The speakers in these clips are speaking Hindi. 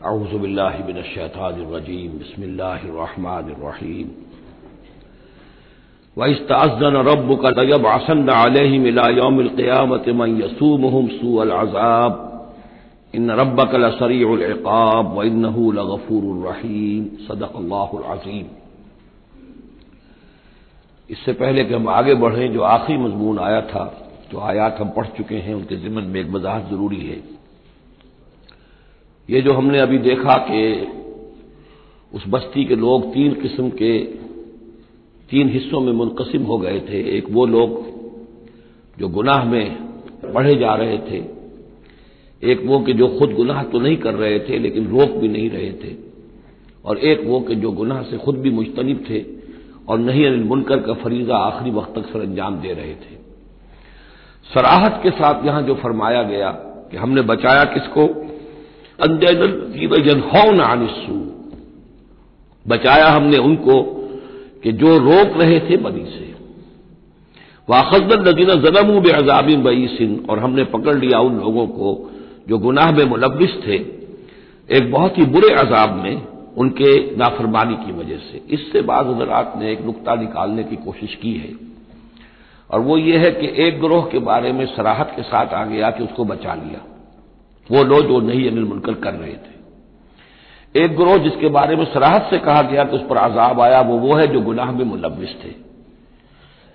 अऊज़बिल्लिमिनशैतानिर्रजीम बिस्मिल्लाहिर्रहमानिर्रहीम वस्तन रब का तयब आसन अलहमिलायामक़यामत मन यसूमहम सूअल अज़ाब इन रब कल सरीक़ाब व इन्नहू लगफ़ूररहीम सदक़ल्लाज़ीम इससे पहले कि हम आगे बढ़ें जो आखिरी मजमून आया था जो आयात हम पढ़ चुके हैं उनके ज़िमन में एक वजाहत ज़रूरी है ये जो हमने अभी देखा कि उस बस्ती के लोग तीन किस्म के, तीन हिस्सों में मुनकसिम हो गए थे। एक वो लोग जो गुनाह में बढ़े जा रहे थे। एक वो कि जो खुद गुनाह तो नहीं कर रहे थे, लेकिन रोक भी नहीं रहे थे। और एक वो कि जो गुनाह से खुद भी मुश्तनिब थे और नहीं अनिल मुनकर का फरीजा आखिरी वक्त तक सर अंजाम दे रहे थे। सराहत के साथ यहाँ जो फरमाया गया कि हमने बचाया किसको? अनिसू बचाया हमने उनको कि जो रोक रहे थे बदी से। वाखजन नदीना जनमू बे अजाबिन सिंह और हमने पकड़ लिया उन लोगों को जो गुनाह में मुलविस थे। एक बहुत ही बुरे अजाब में उनके नाफरमानी की वजह से। इससे बाद हजरात ने एक नुकता निकालने की कोशिश की है। और वो ये है कि एक ग्रोह के बारे में सराहत के साथ आ गया कि उसको बचा लिया। वो लोग जो नहीं अनिल मुनकर कर रहे थे। एक ग्रोह जिसके बारे में सराहत से कहा गया कि उस पर आजाब आया, वो वो है जो गुनाह में मुलविस थे।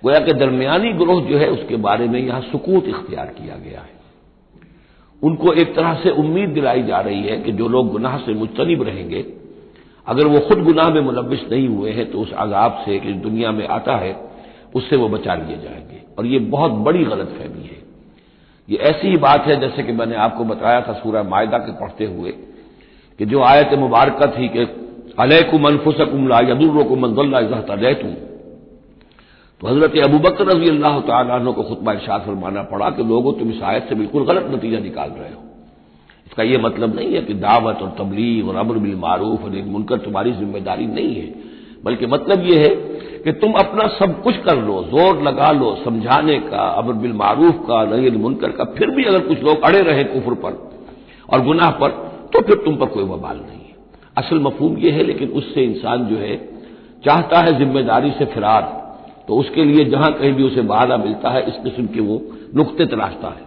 गोया के दरमियानी ग्रोह जो है, उसके बारे में यहाँ सुकूत इख्तियार किया गया है। उनको एक तरह से उम्मीद दिलाई जा रही है कि जो लोग गुनाह से मुस्तनिब रहेंगे, अगर वो खुद गुनाह में मुलविस नहीं हुए हैं तो उस आजाब से कि दुनिया में आता है, उससे वो बचा लिए जाएँगे। और ये बहुत बड़ी गलत फहमी है। ये ऐसी ही बात है जैसे कि मैंने आपको बताया था सूरह मायदा के पढ़ते हुए कि जो आयत मुबारक थी कि अलैकुम अनफुसकुम ला यदुर्रकुम मंदल्ला तदैतुम। तो हज़रत अबू बकर रज़ी अल्लाह तु को खुतबा इशाद फरमाना पड़ा कि लोगों, तुम इस आयत से बिल्कुल गलत नतीजा निकाल रहे हो। इसका यह मतलब नहीं है कि दावत और तबलीग और अमर बिल मारूफ और मुनकर तुम्हारी ज़िम्मेदारी नहीं है, बल्कि मतलब यह है कि तुम अपना सब कुछ कर लो, ज़ोर लगा लो, समझाने का, अमर बिल का, नई मुनकर का, फिर भी अगर कुछ लोग अड़े रहे कुफर पर और गुनाह पर तो फिर तुम पर कोई बवाल नहीं है। असल मफहूम यह है, लेकिन उससे इंसान जो है, चाहता है ज़िम्मेदारी से फिरार तो उसके लिए जहाँ कहीं भी उसे बहाना मिलता है, इस किस्म के वो नुकते तलाशता है।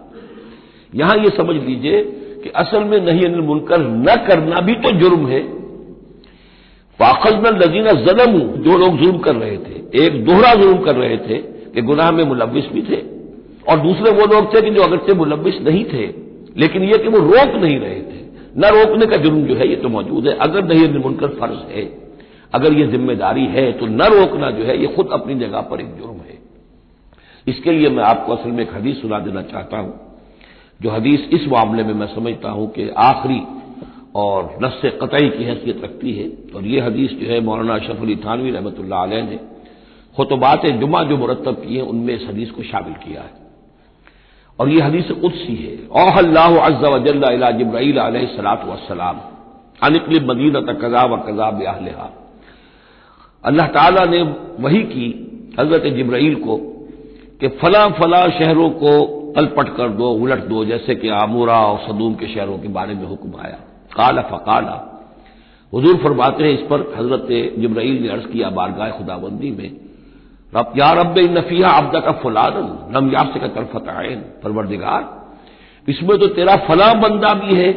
यहाँ ये समझ लीजिए कि असल में नहीं अनिल मुनकर न करना भी तो जुर्म है। वाखजन लजीना जलम, जो लोग जुर्म कर रहे थे। एक दोहरा जुर्म कर रहे थे कि गुनाह में मुलविस भी थे। और दूसरे वो लोग थे कि जो अगरचे मुलविस नहीं थे, लेकिन यह कि वो रोक नहीं रहे थे। न रोकने का जुर्म जो है, ये तो मौजूद है। अगर नहीं मुनकर फ़र्ज़ है। अगर ये ज़िम्मेदारी है तो न रोकना जो है, ये खुद अपनी जगह पर एक जुर्म है। इसके लिए मैं आपको असल में एक हदीस सुना देना चाहता हूँ, जो हदीस इस मामले में मैं समझता हूँ कि आखिरी और नस कतई की हैसियत रखती है। और ये हदीस जो है, मौलाना अशरफ अली थानवी रहमत ने खुतबात जुमा जो मुरतब की है, उनमें इस हदीस को शामिल किया है। और यह हदीस कुदसी है। ओहल्लाह अज्जा वजल्ला जब्राईल सलात वसलाम अनिकल मदीना कजा व कजा ब्याहहा अल्लाह ताला ने वही की हज़रत जब्राईल को कि फला फला शहरों को तलपट कर दो, उलट दो, जैसे कि आमूरा और सदूम के शहरों के बारे में हुक्म आया। काला फ़काला। हजूर फरमाते हैं इस पर हज़रत जब्राईल ने अर्ज़ किया बारगाह खुदाबंदी में रब या रब नफिया अब्दा का फलान नम याब से का तरफत आयन परवरदिगार। इसमें तो तेरा फला बंदा भी है,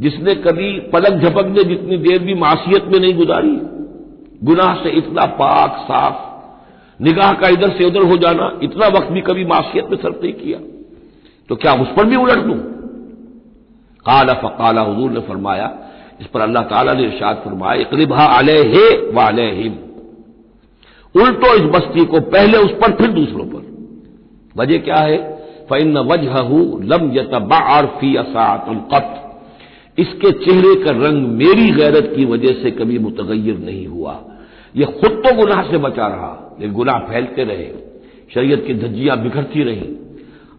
जिसने कभी पलक झपकने जितनी देर भी मासीत में नहीं गुजारी। गुनाह से इतना पाक, साफ़। निगाह का इधर से उधर हो जाना, इतना वक्त भी कभी मासीत में सर्फ नहीं किया। तो क्या उस पर भी उलट दू? काला फ़काला, हजूर ने फरमाया, इस पर अल्लाह ताला ने इर्शाद फरमाया इकलिबा वाले हिम उल्टो इस बस्ती को पहले उस पर, फिर दूसरों पर। वजह क्या है? फ़ैन वजह लम यतबार फ़ी कत इसके चेहरे का रंग मेरी गैरत की वजह से कभी मुतगैर नहीं हुआ। यह खुद तो गुनाह से बचा रहा, लेकिन गुनाह फैलते रहे। शरीयत की धज्जियाँ बिखरती रही।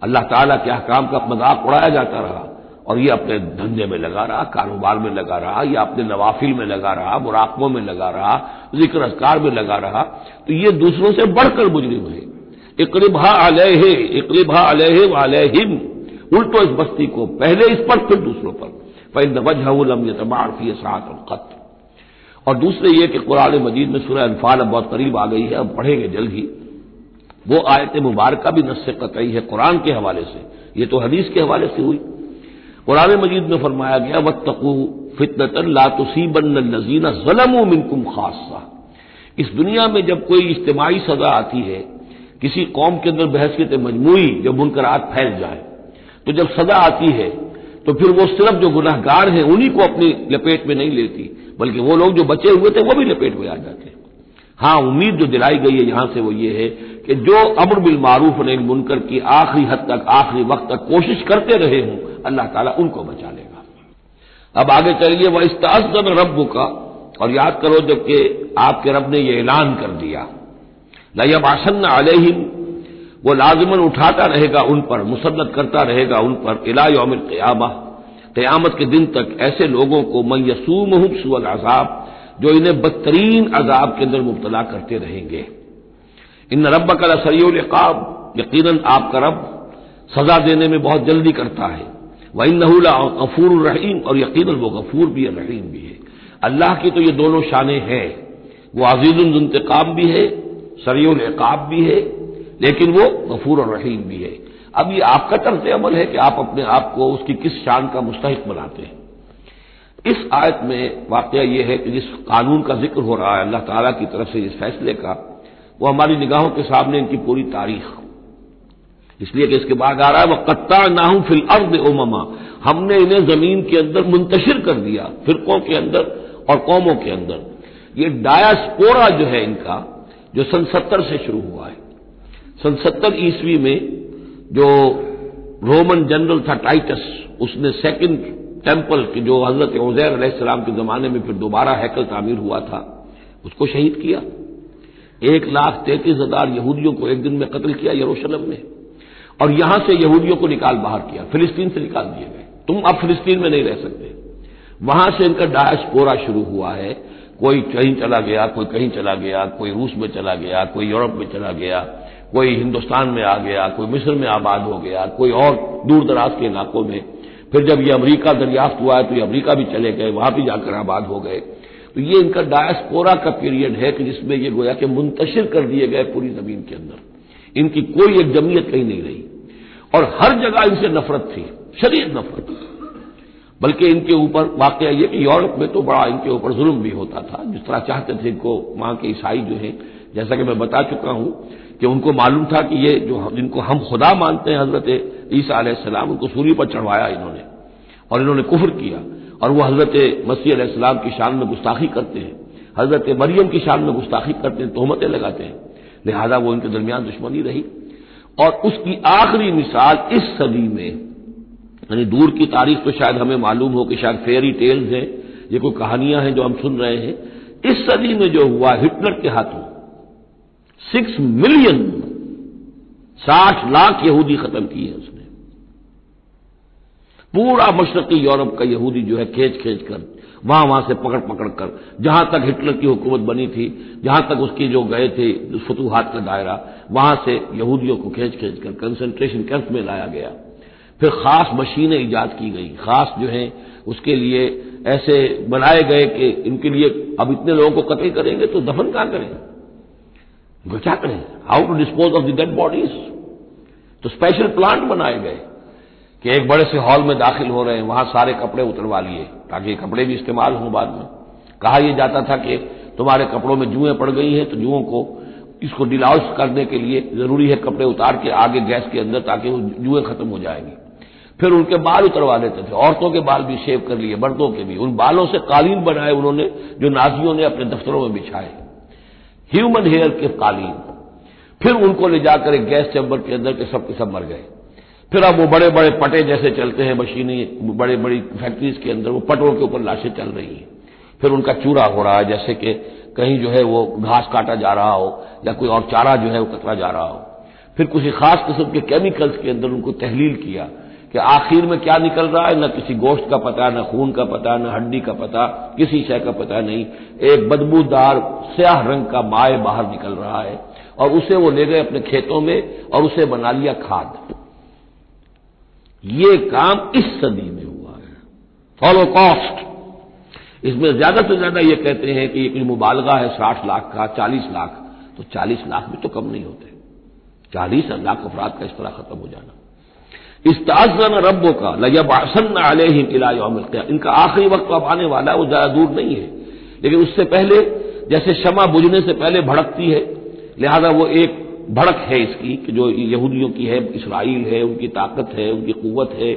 अल्लाह ताला के अहकाम का मज़ाक उड़ाया जाता रहा। और ये अपने धंधे में लगा रहा, कारोबार में लगा रहा, या अपने नवाफिल में लगा रहा मुराकबों में लगा रहा ज़िक्र असकार में लगा रहा तो ये दूसरों से बढ़कर मुजरिम है। इकलिबा अलह इकलिबा अलह वालहिम उल्टो इस बस्ती को पहले इस पर, फिर दूसरों पर। फ़ैन वजहलम यतबारफी सात और कत और दूसरे ये कि कुरान मजीद में सूर्य अनफाल बहुत करीब आ गई है, अब पढ़ेंगे जल्द ही। वो आयत मुबारक भी नस्से कतई है कुरान के हवाले से। ये तो हदीस के हवाले से हुई। कुरान मजीद में फरमाया गया, वत्तकू फितनतन लातुसीबन नजीना जलम मिनकुम खासा इस दुनिया में जब कोई इज्तमाही सजा आती है, किसी कौम के अंदर बहसीत मजमू जब मुनकरात फैल जाए तो जब सजा आती है तो फिर वो सिर्फ़ जो गुनाहगार हैं, उन्हीं को अपनी लपेट में नहीं लेती, बल्कि वो लोग जो बचे हुए थे, वो भी लपेट में आ जाते हैं। हाँ उम्मीद जो दिलाई गई है, यहाँ से वो ये है कि जो अमर बिल मारूफ ने मुनकर की आखिरी हद तक, आखिरी वक्त तक कोशिश करते रहे हूँ अल्लाह ताला उनको बचा लेगा। अब आगे चलिए, वह इस्ताजन रब का और याद करो, जबकि आपके रब ने यह ऐलान कर दिया, लयब आसन अलहिम वो लाजमन उठाता रहेगा उन पर, मुसन्नत करता रहेगा उन पर, इला क्यामा क्यामत के दिन तक ऐसे लोगों को मैं यसूम हूँ सुअल अजाब जो इन्हें बदतरीन अजाब के अंदर मुबतला करते रहेंगे। इन रब का सरीकाब यकीन आपका रब सजा देने में बहुत जल्दी करता है। वह नहूला गफूर रहीम, और यकीन वो गफूर भी है रहीम भी है। अल्लाह की तो ये दोनों शानें हैं। वो अजीजुलतकाम भी है सरीकाब भी है, लेकिन वो गफूर और रहीम भी है। अब ये आपका तर्ज अमल है कि आप अपने आप को उसकी किस शान का मुस्तक बनाते हैं। इस आयत में वाक़ यह है कि जिस कानून का ज़िक्र हो रहा है, अल्लाह ताला की तरफ़ से इस फैसले का, वो हमारी निगाहों के सामने इनकी पूरी तारीख इसलिए कि इसके बाद आ रहा है, वह कत्ता नाहू फिल अर्द उममा। हमने इन्हें ज़मीन के अंदर मुंतशिर कर दिया, फिरकों के अंदर और कौमों के अंदर। ये डायास्पोरा जो है इनका, जो सन सत्तर से शुरू हुआ है। सन सत्तर ईस्वी में जो रोमन जनरल था टाइटस, उसने सेकंड टेंपल की, जो हज़रत उजैर सलाम के जमाने में फिर दोबारा हैकल तामीर हुआ था, उसको शहीद किया। एक लाख तैंतीस हज़ार यहूदियों को एक दिन में कत्ल किया यरूशलेम में और यहाँ से यहूदियों को निकाल बाहर किया, फिलिस्तीन से निकाल दिए गए। तुम अब फिलिस्तीन में नहीं रह सकते। वहाँ से इनका डायस्पोरा शुरू हुआ है। कोई कहीं चला गया, कोई कहीं चला गया, कोई रूस में चला गया, कोई यूरोप में चला गया, कोई हिंदुस्तान में आ गया, कोई मिस्र में आबाद हो गया, कोई और दूर दराज के इलाकों में। फिर जब ये अमरीका दरियाफ्त हुआ है तो ये अमरीका भी चले गए, वहाँ भी जाकर आबाद हो गए। तो ये इनका डायस्पोरा का पीरियड है कि जिसमें ये गोया कि मुंतशिर कर दिए गए पूरी ज़मीन के अंदर। इनकी कोई एक जमीयत कहीं नहीं रही। और हर जगह इनसे नफरत थी, शरीर नफरत बल्कि इनके ऊपर वाकया ये कि यूरोप में तो बड़ा इनके ऊपर जुल्म भी होता था। जिस तरह चाहते थे इनको वहाँ के ईसाई जो हैं, जैसा कि मैं बता चुका हूँ कि उनको मालूम था कि ये जो जिनको हम खुदा मानते हैं, हज़रत ईसा सलाम, उनको सूर्य पर चढ़वाया इन्होंने और इन्होंने कुफर किया। और वह हज़रत मसीह सलाम की शान में गुस्ताखी करते हैं। हज़रत मरियम की शान में गुस्ताखी करते हैं, तोहमतें लगाते हैं। लिहाजा वो इनके दरमियान दुश्मनी रही। और उसकी आखिरी मिसाल इस सदी में, यानी दूर की तारीख तो शायद हमें मालूम हो कि शायद फेरी टेल्स हैं, ये कोई कहानियाँ हैं जो हम सुन रहे हैं। इस सदी में जो हुआ, हिटलर के हाथों, सिक्स मिलियन, साठ लाख यहूदी खत्म किए हैं उसने। पूरा मशरकी यूरोप का यहूदी जो है खेच खेच कर वहाँ वहाँ से पकड़ पकड़ कर। जहाँ तक हिटलर की हुकूमत बनी थी, जहाँ तक उसकी जो गए थे, फतूहत का दायरा, वहाँ से यहूदियों को खींच खींच कर कंसंट्रेशन कैंप में लाया गया। फिर खास मशीनें ईजाद की गई। खास जो है, उसके लिए ऐसे बनाए गए कि इनके लिए अब इतने लोगों को कतल करेंगे तो दफन कहाँ करें? क्या करें? How to dispose of the dead bodies तो स्पेशल प्लांट बनाए गए। कि एक बड़े से हॉल में दाखिल हो रहे हैं, वहाँ सारे कपड़े उतरवा लिए, ताकि कपड़े भी इस्तेमाल हों बाद में। कहा यह जाता था कि तुम्हारे कपड़ों में जुएँ पड़ गई हैं तो जुओं को इसको डिलाउस करने के लिए ज़रूरी है कपड़े उतार के आगे गैस के अंदर, ताकि वो जुएँ खत्म हो जाएँगी। फिर उनके बाल उतरवा देते थे, औरतों के बाल भी शेव कर लिए मर्दों के भी। उन बालों से कालीन बनाए उन्होंने, जो नाजियों ने अपने दफ्तरों में बिछाए। ह्यूमन हेयर के कालीन। फिर उनको ले जाकर एक गैस चैम्बर के अंदर के सब के सब मर गए। फिर अब वो बड़े बड़े पटे जैसे चलते हैं मशीनी बड़े बड़ी फैक्ट्रीज के अंदर, वो पटों के ऊपर लाशें चल रही हैं। फिर उनका चूरा हो रहा है, जैसे कि कहीं जो है वो घास काटा जा रहा हो, या कोई और चारा जो है वो कतरा जा रहा हो। फिर किसी खास किस्म के केमिकल्स के अंदर उनको तहलील किया कि आखिर में क्या निकल रहा है, न किसी गोश्त का पता, न खून का पता, न हड्डी का पता, किसी शय का पता नहीं। एक बदबूदार स्याह रंग का माए बाहर निकल रहा है, और उसे वो ले गए अपने खेतों में, और उसे बना लिया खाद। ये काम इस सदी में हुआ है। फॉलो कॉस्ट इसमें ज़्यादा से ज़्यादा ये कहते हैं कि ये कोई मुबालगा है, साठ लाख का, चालीस लाख तो चालीस लाख भी तो कम नहीं होते। चालीस लाख अफराद का इस तरह खत्म हो जाना। इस्ताजन रब्बों का लजबासन अलहिम इलाया इनका आखिरी वक्त अब आने वाला है, वो ज़्यादा दूर नहीं है। लेकिन उससे पहले, जैसे शमा बुझने से पहले भड़कती है, लिहाजा वो एक भड़क है इसकी कि जो यहूदियों की है, इसराइल है, उनकी ताकत है, उनकी कुत है,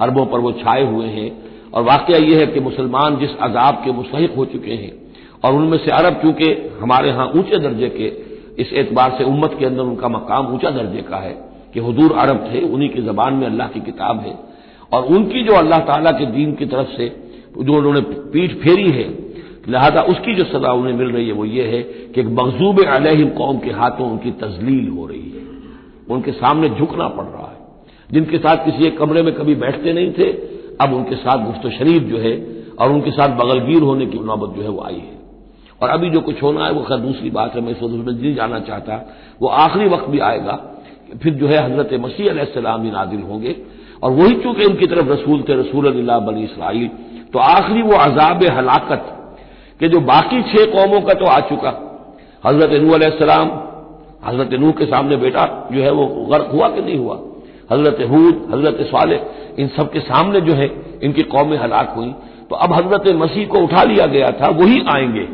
अरबों पर वो छाए हुए हैं। और वाकया यह है कि मुसलमान जिस अजाब के मुस्तक हो चुके हैं और उनमें से अरब चूँकि हमारे यहाँ ऊँचे दर्जे के, इस एतबार से उम्मत के अंदर उनका मकाम ऊँचा दर्जे का है कि हजूर अरब थे, उन्हीं की जबान में अल्लाह की किताब है। और उनकी जो अल्लाह ताला के दीन की तरफ़ से, जो उन्होंने पीठ फेरी है लिहाजा उसकी जो सजा उन्हें मिल रही है वो ये है कि एक मकजूब अलहिम कौम के हाथों उनकी तजलील हो रही है। उनके सामने झुकना पड़ रहा है। जिनके साथ किसी एक कमरे में कभी बैठते नहीं थे, अब उनके साथ गुफ्त शरीफ जो है और उनके साथ बगलगीर होने की नौबत जो है वो आई है। और अभी जो कुछ होना है, वो खैर दूसरी बात है। मैं इस वक्त नहीं जाना चाहता। वो आखिरी वक्त भी आएगा, फिर जो है हज़रत मसीह सलाम ही नादिल होंगे। और वही चूँकि उनकी तरफ़ रसूल थे, रसूल बनी इसराइल तो आखिरी वो अजाब हलाकत के जो बाकी छह कौमों का तो आ चुका। हज़रत नू सलाम हज़रत नूह के सामने बेटा जो है वो गर्क हुआ कि नहीं हुआ? हज़रत हूद, हज़रत साले इन सब के सामने जो है, इनकी कौमें हलाक हुई। तो अब हज़रत मसीह को उठा लिया गया था, वही आएँगे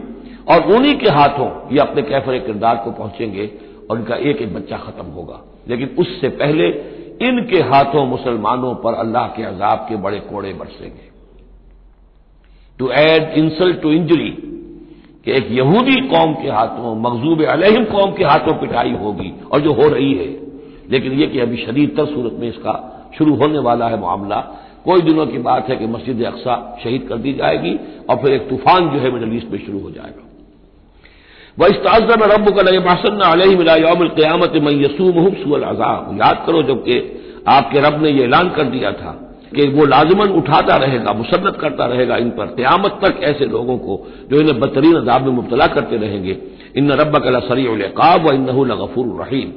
और उन्हीं के हाथों ये अपने कैफर किरदार को पहुँचेंगे और इनका एक एक बच्चा खत्म होगा। लेकिन उससे पहले इनके हाथों मुसलमानों पर अल्लाह के अजाब के बड़े कोड़े बरसेंगे। To add insult to injury कि एक यहूदी कौम के हाथों मकजूब अलहिम कौम के हाथों पिटाई होगी और जो हो रही है। लेकिन यह कि अभी शदीद तर सूरत में इसका शुरू होने वाला है मामला। कोई दिनों की बात है कि मस्जिद अक्सा शहीद कर दी जाएगी और फिर एक तूफ़ान जो है मिडल ईस्ट में शुरू हो जाएगा। वह इस्ताजन रब का नबासन अलहमक़यामत मैं यसूम सुअल अजाब। याद करो जबकि आपके रब ने यह ऐलान कर दिया था कि वो लाजमन उठाता रहेगा, मुसन्नत करता रहेगा इन पर। क्यामत तक ऐसे लोगों को जो इन्हें बदतरीन अजाब में मुबतला करते रहेंगे। इन रब का सरी उलकाब व इन गफूर रहीम।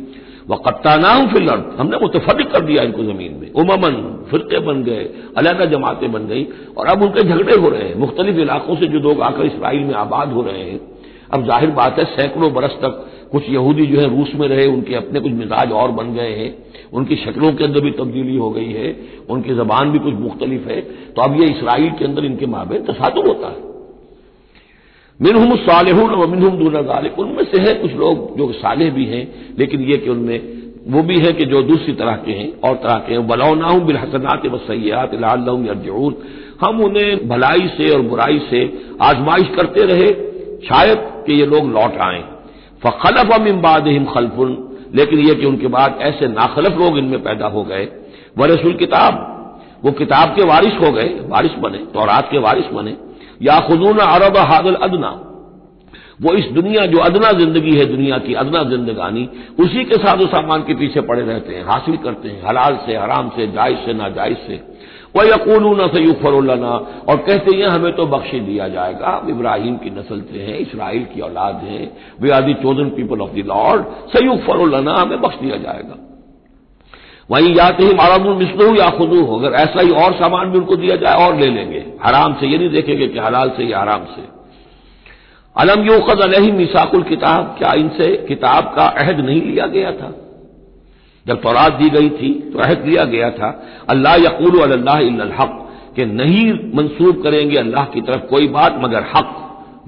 व कप्तानाम फिल हमने मुतफरिक कर दिया इनको ज़मीन में। उममन, फिरके बन गए अलहदा जमातें बन गई। और अब उनके झगड़े हो रहे हैं। मुख्तलिफ़ इलाकों से जो लोग आकर इसराइल में आबाद हो रहे हैं। अब ज़ाहिर बात है, सैकड़ों बरस तक कुछ यहूदी जो है रूस में रहे, उनके अपने कुछ मिजाज और बन गए हैं, उनकी शक्लों के अंदर भी तब्दीली हो गई है, उनकी जबान भी कुछ मुख्तलिफ़ है तो अब ये इसराइल के अंदर इनके माबे तसादुम होता है। मिनहम सालेहून और मिनहम दूना गालिक उनमें से है कुछ लोग जो साले भी हैं, लेकिन ये कि उनमें वो भी है कि जो दूसरी तरह के हैं, और तरह के हैं। बलौनाऊ बिलहसनात व सयात लाजून हम उन्हें भलाई से और बुराई से आजमाइश करते रहे, शायद कि ये लोग लौट आए। फ़लफ अम इम्बाद हिम खलफुन। लेकिन यह कि उनके बाद ऐसे नाखलफ लोग इनमें पैदा हो गए। व रसूल किताब, वो किताब के वारिस हो गए, वारिस बने, तौरात के वारिस बने। या खुदून अरब हादल अदना। वो इस दुनिया, जो अदना ज़िंदगी है, दुनिया की अदना जिंदगानी, उसी के साथ सामान के पीछे पड़े रहते हैं, हासिल करते हैं, हलाल से, हराम से, जायज़ से, नाजायज से। वह यकून सयूफरना और कहते हैं, हमें तो बख्शी दिया जाएगा। हम इब्राहिम की नस्ल से हैं, इसराइल की औलाद हैं। They are the chosen people of the Lord सयूफरना हमें बख्श दिया जाएगा। वहीं या तो ही मारामुल मिसलू या खुदू हो अगर ऐसा ही और सामान भी उनको दिया जाए, और ले लेंगे। हराम से ये नहीं देखेंगे कि हलाल से या हराम से। अलम यूखद अलही मिसाकुल किताब। क्या इनसे किताब का अहद नहीं लिया गया था? जब तौरात दी गई थी तो अहद लिया गया था अल्लाह यकूल अल्लाह हक कि नहीं मंसूब करेंगे अल्लाह की तरफ़ कोई बात मगर हक,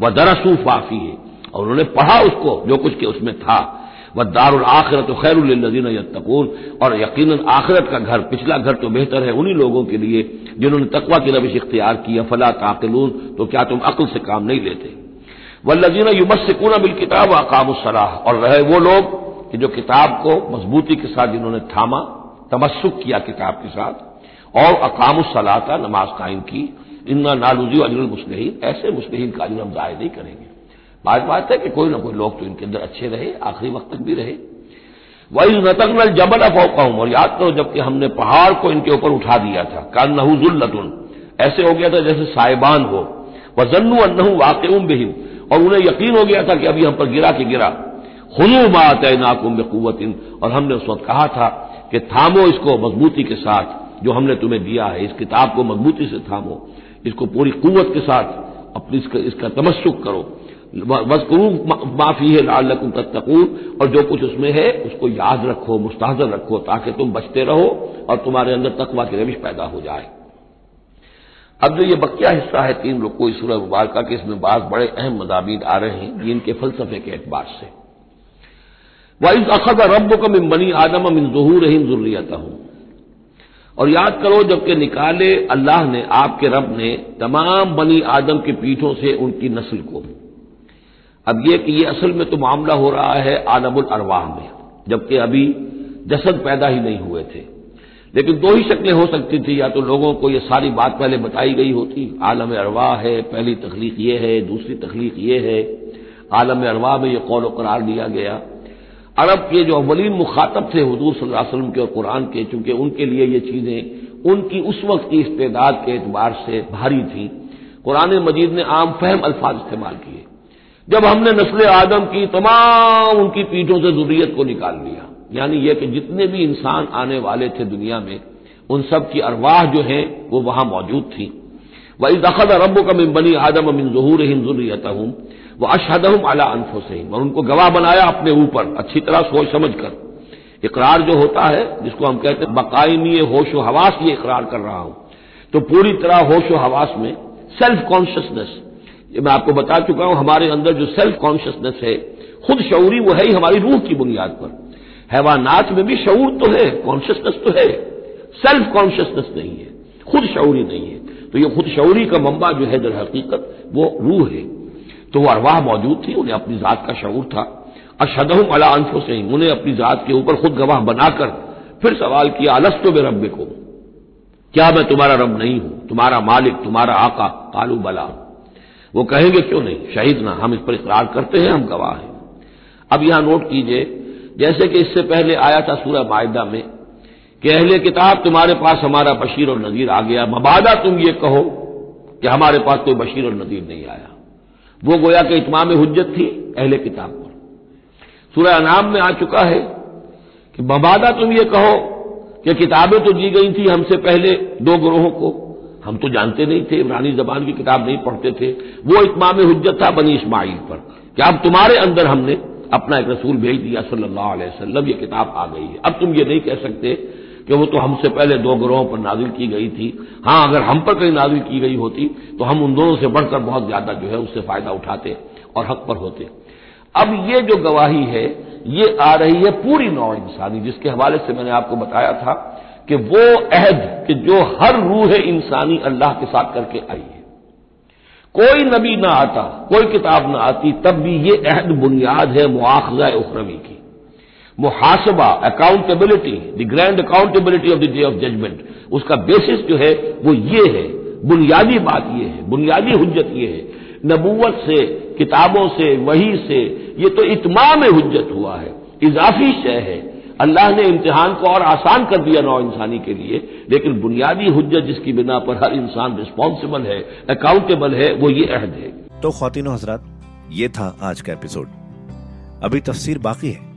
व दरसूफ वाफी है। और उन्होंने पढ़ा उसको, जो कुछ के उसमें था। वह दारुल आखिरत खैरजीन यत्तकून, और यकीन आखिरत का घर, पिछला घर तो बेहतर है उन्हीं लोगों के लिए, जिन्होंने तकवा की रविश इख्तियार की फला ताकिलून तो क्या तुम अक्ल से काम नहीं लेते? वल्लजीन युमस्सिकून बिल किताब अकामसलाह और रहे वो लोग कि जो किताब को मजबूती के साथ जिन्होंने थामा, तमस्सुक किया किताब के साथ, और अकामसलाता नमाज़ कायम की, इन्ना नालूजी अजरुल मुस्लिम ऐसे मुस्लिम का अजर हम ज़ाहिर नहीं करेंगे। बात बात है कि कोई ना कोई लोग तो इनके अंदर अच्छे रहे, आखिरी वक्त तक भी रहे। वही नतकनल जबल अफौकाऊं और याद करो जबकि हमने पहाड़ को इनके ऊपर उठा दिया था कान नहुजुल्लतुन ऐसे हो गया था जैसे साहिबान हो। वह जन्नू अन्नहू वाकम बेहिम, और उन्हें यकीन हो गया था कि अभी हम पर गिरा के गिरा। खुलू मात नाकुम बेकुवतिन और हमने उस वक्त कहा था कि थामो इसको मजबूती के साथ जो हमने तुम्हें दिया है इस किताब को मजबूती से थामो। इसको पूरी कुत के साथ अपनी इसका, इसका तमस्सुक करो। वजकरू माफ़ी है लालकुम तत्तकून। और जो कुछ उसमें है उसको याद रखो मुस्तहजर रखो ताकि तुम बचते रहो और तुम्हारे अंदर तकवा की रविश पैदा हो जाए। अब जो ये बकिया हिस्सा है तीन रुको इस सूरह मुबारक के इसमें बात बड़े अहम मदामी आ रहे हैं दीन के फलसफे के एतबार से। वाइज अखद रब का मिन बनी आदम मिन जहूर हिम जुर्रियत हूँ और याद करो, जबकि निकाले अल्लाह ने, आपके रब ने, तमाम बनी आदम की पीठों से उनकी नस्ल को। अब यह कि यह असल में तो मामला हो रहा है आलमुल अरवाह में, जबकि अभी जसद पैदा ही नहीं हुए थे। लेकिन दो ही शक्लें हो सकती थी, या तो लोगों को यह सारी बात पहले बताई गई होती, आलम अरवाह है, पहली तखलीक ये है, दूसरी तखलीक ये है। आलम अरवाह में यह कौल करार दिया गया। अरब के जो अवलीन मुखातब थे हजूर वसल्लम के और कुरान के, चूँकि उनके लिए ये चीज़ें उनकी उस वक्त की इस्तेदाद के एतबार से भारी थी। कुरान मजीद ने आम फहम अल्फाज इस्तेमाल किए। जब हमने नस्ल आदम की तमाम उनकी पीठों से जरूरीत को निकाल लिया, यानी यह कि जितने भी इंसान आने वाले थे दुनिया में, उन सब की अरवाह जो है, वो वहाँ मौजूद थी। वही दखद अरबों का मिन बनी आदम मिन जहूर हिम जुर्रियत हूँ वह अशहदहम अला अनफो से और उनको गवाह बनाया अपने ऊपर। अच्छी तरह सोच समझ कर। इकरार जो होता है, जिसको हम कहते हैं बकायमी होश व हवास ये इकरार कर रहा हूँ। तो पूरी तरह होश व हवास में सेल्फ कॉन्शियसनेस ये मैं आपको बता चुका हूँ, हमारे अंदर जो सेल्फ कॉन्शियसनेस है, खुद शौरी वो है ही हमारी रूह की बुनियाद पर। हैवानात में भी शऊर तो है कॉन्शियसनेस तो है। सेल्फ कॉन्शियसनेस नहीं है, खुद शौरी नहीं है। तो ये खुद शौरी का मम्बा जो है दर हकीकत वो रूह है। तो वह अरवाह मौजूद थी, उन्हें अपनी जात का शऊर था। अशदहम अला अनफो से उन्हें अपनी जात के ऊपर खुद गवाह बनाकर फिर सवाल किया अलस तो रब को क्या मैं तुम्हारा रब नहीं हूँ? तुम्हारा मालिक, तुम्हारा आका, कालू बला। वो कहेंगे, क्यों नहीं? शहीद ना, हम इस पर इकरार करते हैं, हम गवाह हैं। अब यहाँ नोट कीजिए, जैसे कि इससे पहले आया था सूरह मायदा में कि अहले किताब तुम्हारे पास हमारा बशीर और नजीर आ गया। मबादा तुम ये कहो कि हमारे पास कोई बशीर और नजीर नहीं आया। वो गोया के इतमाम हजत थी, अहले किताब पर। सूर्य अनाम में आ चुका है कि मबादा तुम ये कहो कि किताबें तो दी गई थी हमसे पहले दो ग्रोहों को। हम तो जानते नहीं थे, इमरानी जबान की किताब नहीं पढ़ते थे। वो इतमाम हजत था बनी इस्माइल पर कि अब तुम्हारे अंदर हमने अपना एक रसूल भेज दिया सल्लल्लाहु अलैहि वसल्लम, ये किताब आ गई है। अब तुम ये नहीं कह सकते कि वो तो हमसे पहले दो ग्रोहों पर नाजिल की गई थी। हाँ, अगर हम पर कहीं नाजिल की गई होती तो हम उन दोनों से बढ़कर बहुत ज़्यादा जो है उससे फ़ायदा उठाते और हक पर होते। अब ये जो गवाही है, ये आ रही है पूरी नौ इंसानी, जिसके हवाले से मैंने आपको बताया था कि वो अहद कि जो हर रूह इंसानी अल्लाह के साथ करके आई है। कोई नबी ना आता, कोई किताब ना आती, तब भी ये अहद बुनियाद है मुआखजा उखरवी की। मुहासबा accountability the grand accountability of the day of judgment उसका बेसिस जो है, वो ये है, बुनियादी बात ये है, बुनियादी हजत ये है। नबूवत से, किताबों से, वही से, ये तो इतमाम हजत हुआ है। इजाफी शय है। अल्लाह ने इम्तिहान को और आसान कर दिया नौ इंसानी के लिए, लेकिन बुनियादी हजत जिसकी बिना पर हर इंसान रिस्पॉन्सिबल है अकाउंटेबल है, वो ये अहद है। तो खातिन हजरात, ये था आज का एपिसोड अभी तफसीर बाकी है।